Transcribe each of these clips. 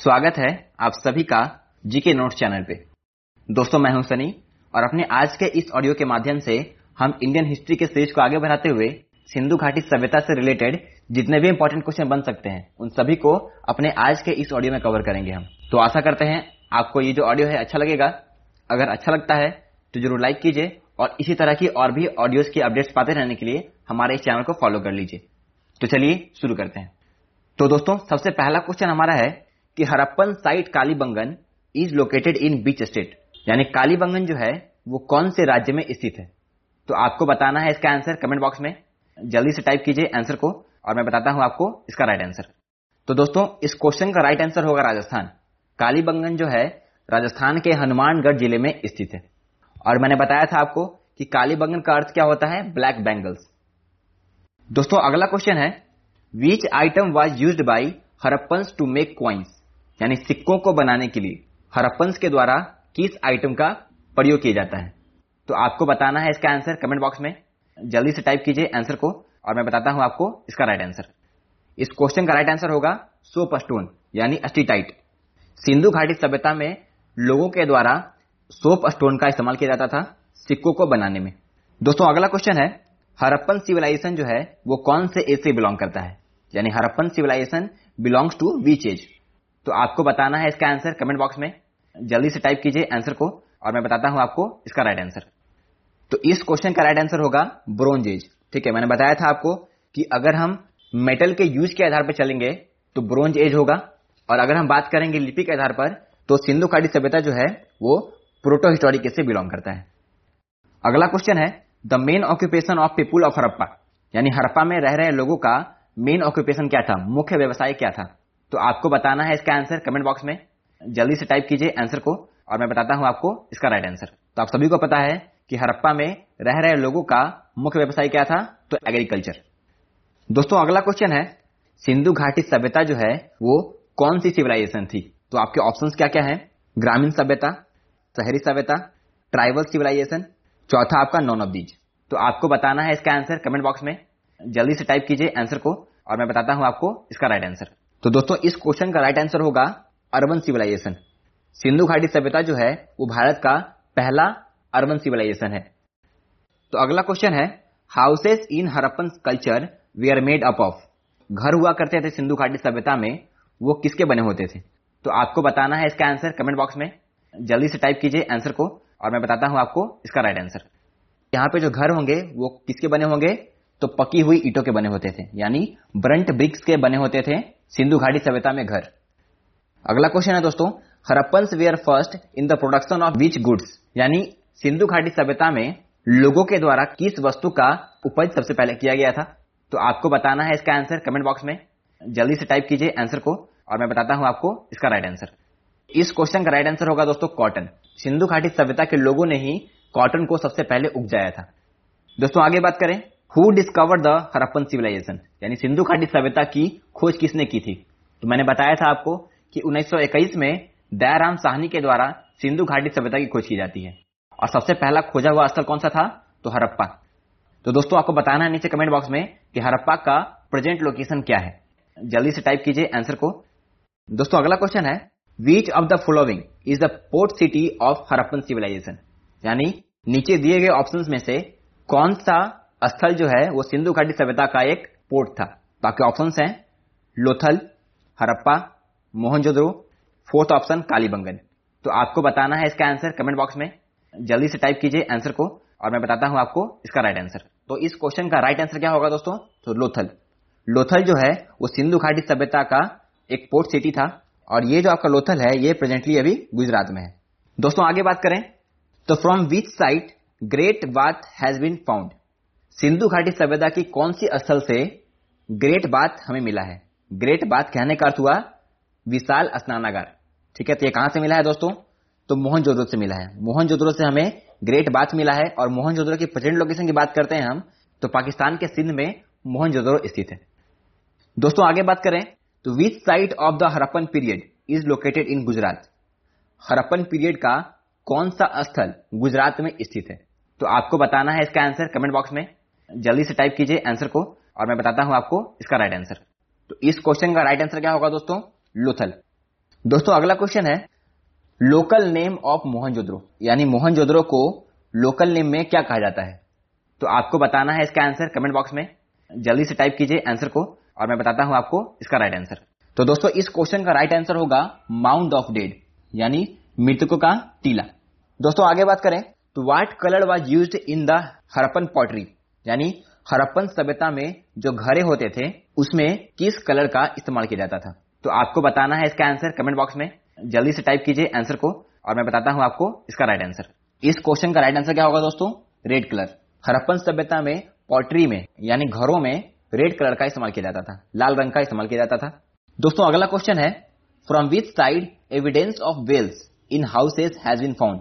स्वागत है आप सभी का जीके नोट चैनल पे। दोस्तों, मैं हूँ सनी, और अपने आज के इस ऑडियो के माध्यम से हम इंडियन हिस्ट्री के सीरीज़ को आगे बढ़ाते हुए सिंधु घाटी सभ्यता से रिलेटेड जितने भी इंपॉर्टेंट क्वेश्चन बन सकते हैं, उन सभी को अपने आज के इस ऑडियो में कवर करेंगे हम। तो आशा करते हैं आपको ये जो ऑडियो है अच्छा लगेगा। अगर अच्छा लगता है तो ज़रूर लाइक कीजिए, और इसी तरह की और भी ऑडियोज की अपडेट्स पाते रहने के लिए हमारे इस चैनल को फॉलो कर लीजिए। तो चलिए शुरू करते हैं। तो दोस्तों, सबसे पहला क्वेश्चन हमारा है कि Harappan site Kalibangan is located in which state यानी कालीबंगन जो है, वो कौन से राज्य में स्थित है? तो आपको बताना है इसका आंसर कमेंट बॉक्स में। जल्दी से टाइप कीजिए आंसर को और मैं बताता हूँ आपको इसका राइट आंसर तो दोस्तों, इस क्वेश्चन का राइट आंसर होगा राजस्थान। कालीबंगन जो है, राजस्थान के हनुमानगढ़ ज़िले में स्थित है। और मैंने बताया था आपको कि कालीबंगन का अर्थ क्या होता है? ब्लैक बैंगल्स दोस्तों, अगला क्वेश्चन है which item was used by Harappans to make coins यानी सिक्कों को बनाने के लिए हरप्पन्स के द्वारा किस आइटम का प्रयोग किया जाता है? तो आपको बताना है इसका आंसर कमेंट बॉक्स में। जल्दी से टाइप कीजिए आंसर को और मैं बताता हूँ आपको इसका राइट आंसर। इस क्वेश्चन का राइट आंसर होगा सोप स्टोन यानी अस्टीटाइट। सिंधु घाटी सभ्यता में लोगों के द्वारा सोप स्टोन का इस्तेमाल किया जाता था सिक्कों को बनाने में। दोस्तों, अगला क्वेश्चन है, हरप्पन सिविलाइजेशन जो है, वो कौन से एज से बिलोंग करता है? यानी Harappan civilization belongs to which age? तो आपको बताना है इसका आंसर कमेंट बॉक्स में। जल्दी से टाइप कीजिए आंसर को और मैं बताता हूँ आपको इसका राइट आंसर तो इस क्वेश्चन का राइट आंसर होगा ब्रोंज एज ठीक है, मैंने बताया था आपको कि अगर हम मेटल के यूज़ के आधार पर चलेंगे तो ब्रोंज एज होगा। और अगर हम बात करेंगे लिपि के आधार पर तो सिंधु खाड़ी सभ्यता जो है, वो प्रोटो हिस्टोरिक से बिलोंग करता है। अगला क्वेश्चन है the main occupation of people of Harappa यानी हरप्पा में रह रहे लोगों का मेन ऑक्यूपेशन क्या था? मुख्य व्यवसाय क्या था? तो आपको बताना है इसका आंसर कमेंट बॉक्स में। जल्दी से टाइप कीजिए आंसर को और मैं बताता हूँ आपको इसका राइट आंसर तो आप सभी को पता है कि हरप्पा में रह रहे लोगों का मुख्य व्यवसाय क्या था? तो एग्रीकल्चर दोस्तों, अगला क्वेश्चन है, सिंधु घाटी सभ्यता जो है, वो कौन सी सिविलाइजेशन थी? तो आपके ऑप्शंस क्या क्या है? ग्रामीण सभ्यता, शहरी सभ्यता ट्राइबल सिविलाइजेशन चौथा आपका नॉन ऑफ़ दीज तो आपको बताना है इसका आंसर कमेंट बॉक्स में। जल्दी से टाइप कीजिए आंसर को और मैं बताता हूँ आपको इसका राइट आंसर तो दोस्तों, इस क्वेश्चन का राइट आंसर होगा अर्बन सिविलाइजेशन सिंधु घाटी सभ्यता जो है, वो भारत का पहला अर्बन सिविलाइजेशन है। तो अगला क्वेश्चन है houses in Harappan culture we are made up of घर हुआ करते थे सिंधु घाटी सभ्यता में, वो किसके बने होते थे? तो आपको बताना है इसका आंसर कमेंट बॉक्स में। जल्दी से टाइप कीजिए आंसर को और मैं बताता हूँ आपको इसका राइट आंसर यहाँ पे जो घर होंगे, वो किसके बने होंगे? तो पकी हुई ईटों के बने होते थे, यानी ब्रंट ब्रिक्स के बने होते थे सिंधु घाटी सभ्यता में घर। अगला क्वेश्चन है दोस्तों, Harappans were first in the production of which goods यानी सिंधु घाटी सभ्यता में लोगों के द्वारा किस वस्तु का उपज सबसे पहले किया गया था? तो आपको बताना है इसका आंसर कमेंट बॉक्स में। जल्दी से टाइप कीजिए आंसर को, और मैं बताता हूँ आपको इसका राइट आंसर इस क्वेश्चन का राइट आंसर होगा दोस्तों कॉटन सिंधु घाटी सभ्यता के लोगों ने ही कॉटन को सबसे पहले उगजाया था। दोस्तों आगे बात करें। Who discover the Harappan civilisation यानी सिंधु घाटी सभ्यता की खोज किसने की थी? तो मैंने बताया था आपको कि 1921 में दयाराम साहनी के द्वारा सिंधु घाटी सभ्यता की खोज की जाती है। और सबसे पहला खोजा हुआ स्थल कौन सा था? तो हरप्पा। तो दोस्तों, आपको बताना है नीचे कमेंट बॉक्स में कि हरप्पा का प्रेजेंट लोकेशन क्या है। जल्दी से टाइप कीजिए आंसर को। दोस्तों, अगला क्वेश्चन है which of the following is the port city of Harappan civilisation यानी नीचे दिए गए ऑप्शंस में से कौन सा स्थल जो है, वो सिंधु घाटी सभ्यता का एक पोर्ट था। बाकी ऑप्शंस हैं, लोथल, हरप्पा, मोहनजोदड़ो, फोर्थ ऑप्शन कालीबंगन। तो आपको बताना है इसका आंसर कमेंट बॉक्स में। जल्दी से टाइप कीजिए आंसर को और मैं बताता हूँ आपको इसका राइट आंसर तो इस क्वेश्चन का राइट आंसर क्या होगा दोस्तों? तो लोथल। लोथल जो है, वो सिंधु घाटी सभ्यता का एक पोर्ट सिटी था और ये जो आपका लोथल है, ये प्रेजेंटली अभी गुजरात में है। दोस्तों आगे बात करें तो from which site great bath has been found Sindhu घाटी सभ्यता की कौन सी स्थल से ग्रेट बात हमें मिला है? ग्रेट बात कहने का अर्थ हुआ विशाल स्नानागार। ठीक है तो ये कहाँ से मिला है दोस्तों? तो मोहन से मिला है। मोहन से हमें ग्रेट बात मिला है और मोहन की प्रेजेंट लोकेशन की बात करते हैं हम तो पाकिस्तान के सिंध में मोहन स्थित है। दोस्तों, आगे बात करें तो which site of the Harappan period is located in Gujarat Harappan period का कौन सा स्थल गुजरात में स्थित है? तो आपको बताना है इसका आंसर कमेंट बॉक्स में। जल्दी से टाइप कीजिए आंसर को और मैं बताता हूँ आपको इसका राइट आंसर तो इस क्वेश्चन का राइट आंसर क्या होगा दोस्तों? लोथल। दोस्तों, अगला क्वेश्चन है लोकल नेम ऑफ़ मोहनजोदड़ो यानी मोहनजोदड़ो को लोकल नेम में क्या कहा जाता है? तो आपको बताना है इसका आंसर कमेंट बॉक्स में। जल्दी से टाइप कीजिए आंसर को और मैं बताता हूँ आपको इसका राइट आंसर तो दोस्तों, इस क्वेश्चन का राइट आंसर होगा माउंट ऑफ़ डेड यानी मृतकों का टीला। दोस्तों, आगे बात करें तो what colour was use in the Harappan pottery यानी हरप्पन सभ्यता में जो घरे होते थे, उसमें किस कलर का इस्तेमाल किया जाता था? तो आपको बताना है इसका आंसर कमेंट बॉक्स में। जल्दी से टाइप कीजिए आंसर को और मैं बताता हूँ आपको इसका राइट आंसर इस क्वेश्चन का राइट आंसर क्या होगा दोस्तों? रेड कलर हरप्पन सभ्यता में पॉटरी में, यानी घरों में रेड कलर का इस्तेमाल किया जाता था। लाल रंग का इस्तेमाल किया जाता था। दोस्तों, अगला क्वेश्चन है। From which side evidence of wells in houses has been found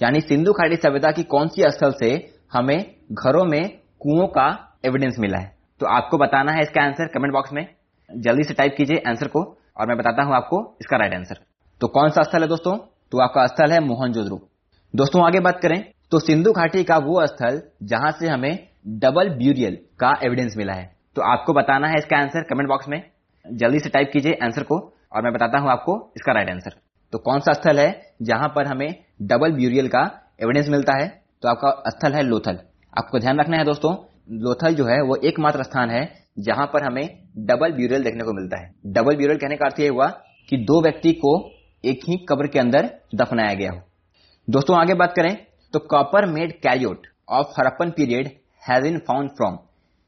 यानी सिंधु घाटी सभ्यता की कौन सी स्थल से हमें घरों में कुओं का एविडेंस मिला है। तो आपको बताना है इसका आंसर कमेंट बॉक्स में। जल्दी से टाइप कीजिए आंसर को और मैं बताता हूँ आपको इसका राइट आंसर तो कौन सा स्थल है दोस्तों? तो आपका स्थल है मोहनजोदड़ो। दोस्तों आगे बात करें तो सिंधु घाटी का वो स्थल जहाँ से हमें डबल ब्यूरियल का एविडेंस मिला है। तो आपको बताना है इसका आंसर कमेंट बॉक्स में। जल्दी से टाइप कीजिए आंसर को और मैं बताता हूँ आपको इसका राइट आंसर तो कौन सा स्थल है जहाँ पर हमें डबल ब्यूरियल का एविडेंस मिलता है? तो आपका स्थल है लोथल। आपको ध्यान रखना है दोस्तों, लोथल जो है, वो एकमात्र स्थान है जहाँ पर हमें डबल ब्यूरियल देखने को मिलता है। डबल ब्यूरियल कहने का अर्थ यह हुआ कि दो व्यक्ति को एक ही कब्र के अंदर दफनाया गया हो। दोस्तों, आगे बात करें तो copper made chariot of Harappan period has in found from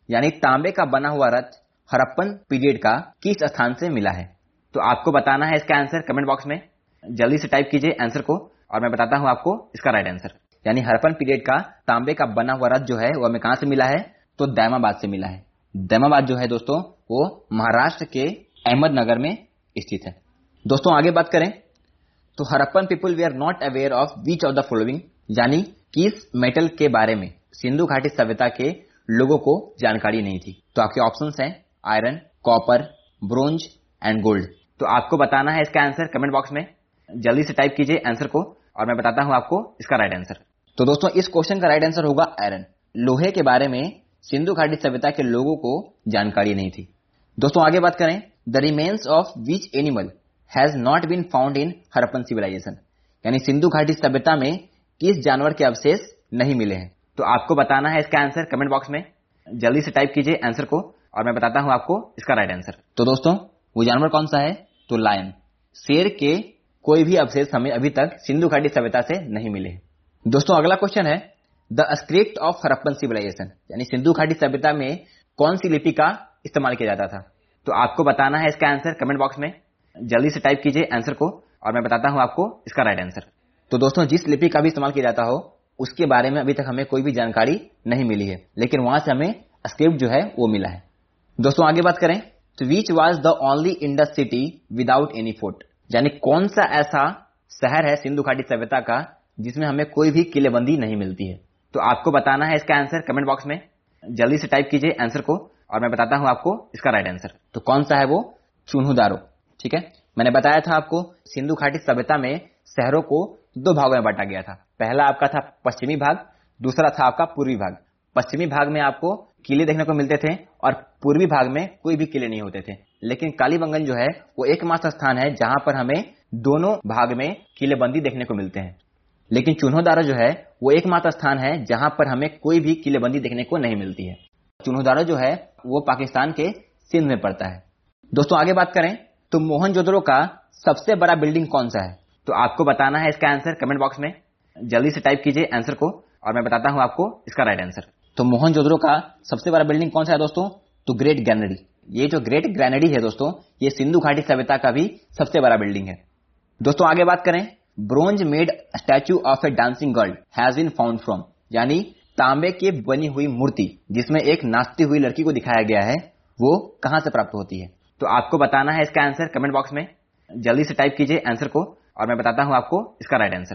यानी तांबे का बना हुआ रथ हरप्पन पीरियड का किस स्थान से मिला है? तो आपको बताना है इसका आंसर कमेंट बॉक्स में। जल्दी से टाइप कीजिए आंसर को और मैं बताता हूँ आपको इसका राइट आंसर यानी हरप्पन पीरियड का तांबे का बना हुआ रथ जो है, वो हमें कहाँ से मिला है? तो दैमाबाद से मिला है। दैमाबाद जो है दोस्तों, वो महाराष्ट्र के अहमदनगर में स्थित है। दोस्तों, आगे बात करें तो Harappan people we are not aware of which of the following यानी किस मेटल के बारे में, सिंधु घाटी सभ्यता के लोगों को जानकारी नहीं थी। तो आपके ऑप्शंस हैं iron copper bronze and gold तो आपको बताना है इसका आंसर कमेंट बॉक्स में। जल्दी से टाइप कीजिए आंसर को, और मैं बताता हूँ आपको इसका राइट आंसर तो दोस्तों, इस क्वेश्चन का राइट आंसर होगा आयरन लोहे के बारे में सिंधु घाटी सभ्यता के लोगों को जानकारी नहीं थी। दोस्तों, आगे बात करें. The remains of which animal has not been found in Harappan civilisation यानी सिंधु घाटी सभ्यता में किस जानवर के अवशेष नहीं मिले हैं? तो आपको बताना है इसका आंसर कमेंट बॉक्स में। जल्दी से टाइप कीजिए आंसर को और मैं बताता हूँ आपको इसका राइट आंसर तो दोस्तों, वो जानवर कौन सा है? तो लायन शेर के कोई भी अवशेष हमें अभी तक सिंधु घाटी सभ्यता से नहीं मिले दोस्तों, अगला क्वेश्चन है the script of Harappan civilisation यानी सिंधु घाटी सभ्यता में कौन सी लिपि का इस्तेमाल किया जाता था? तो आपको बताना है इसका आंसर कमेंट बॉक्स में। जल्दी से टाइप कीजिए आंसर को, और मैं बताता हूँ आपको इसका राइट आंसर तो दोस्तों, जिस लिपि का भी इस्तेमाल किया जाता हो, उसके बारे में अभी तक हमें कोई भी जानकारी नहीं मिली है, लेकिन वहाँ से हमें स्क्रिप्ट जो है, वो मिला है। दोस्तों, आगे बात करें तो which was the only Indus city without any fort यानी कौन सा ऐसा शहर है सिंधु घाटी सभ्यता का जिसमें हमें कोई भी किलेबंदी नहीं मिलती है। तो आपको बताना है इसका आंसर कमेंट बॉक्स में। जल्दी से टाइप कीजिए आंसर को और मैं बताता हूँ आपको इसका राइट आंसर तो कौन सा है वो? चुनहुदारो, ठीक है? मैंने बताया था आपको, सिंधु घाटी सभ्यता में शहरों को दो भागों में बांटा गया था। पहला आपका था पश्चिमी भाग, दूसरा था आपका पूर्वी भाग। पश्चिमी भाग में आपको किले देखने को मिलते थे और पूर्वी भाग में कोई भी किले नहीं होते थे। लेकिन कालीबंगन जो है, वो एकमात्र स्थान है जहाँ पर हमें दोनों भाग में किलेबंदी देखने को मिलते हैं। लेकिन चुन्होदारा जो है, वो एकमात्र स्थान है जहाँ पर हमें कोई भी किलेबंदी देखने को नहीं मिलती है। चुन्होदारा जो है, वो पाकिस्तान के सिंध में पड़ता है। दोस्तों, आगे बात करें तो मोहनजोदड़ो का सबसे बड़ा बिल्डिंग कौन सा है? तो आपको बताना है इसका आंसर कमेंट बॉक्स में। जल्दी से टाइप कीजिए आंसर को और मैं बताता हूँ आपको इसका राइट आंसर। तो मोहनजोदड़ो का सबसे बड़ा बिल्डिंग कौन सा है दोस्तों? तो ग्रेट ग्रैनडी। ये जो ग्रेट ग्रैनडी है दोस्तों, ये सिंधु घाटी सभ्यता का भी सबसे बड़ा बिल्डिंग है। दोस्तों, आगे बात करें bronze made statue of a dancing girl has been found from, यानी तांबे की बनी हुई मूर्ति, जिसमें एक नाचती हुई लड़की को दिखाया गया है, वो कहाँ से प्राप्त होती है? तो आपको बताना है इसका आंसर कमेंट बॉक्स में। जल्दी से टाइप कीजिए आंसर को, और मैं बताता हूँ आपको इसका राइट आंसर।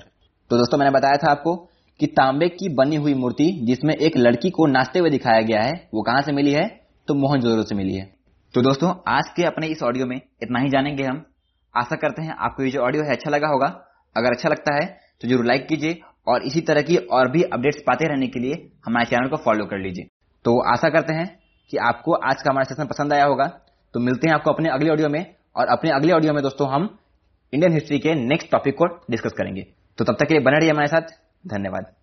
तो दोस्तों, मैंने बताया था आपको कि तांबे की बनी हुई मूर्ति, जिसमें एक लड़की को नाचते हुए दिखाया गया है, वो कहाँ से मिली है? तो मोहनजोदड़ो से मिली है। तो दोस्तों, आज के अपने इस ऑडियो में इतना ही जानेंगे हम। आशा करते हैं आपको ये जो ऑडियो है अच्छा लगा होगा। अगर अच्छा लगता है तो ज़रूर लाइक कीजिए और इसी तरह की और भी अपडेट्स पाते रहने के लिए हमारे चैनल को फॉलो कर लीजिए। तो आशा करते हैं कि आपको आज का हमारा सेशन पसंद आया होगा। तो मिलते हैं आपको अपने अगले ऑडियो में और अपने अगले ऑडियो में दोस्तों हम इंडियन हिस्ट्री के नेक्स्ट टॉपिक को डिस्कस करेंगे। तो तब तक के लिए बने रहिए हमारे साथ। धन्यवाद।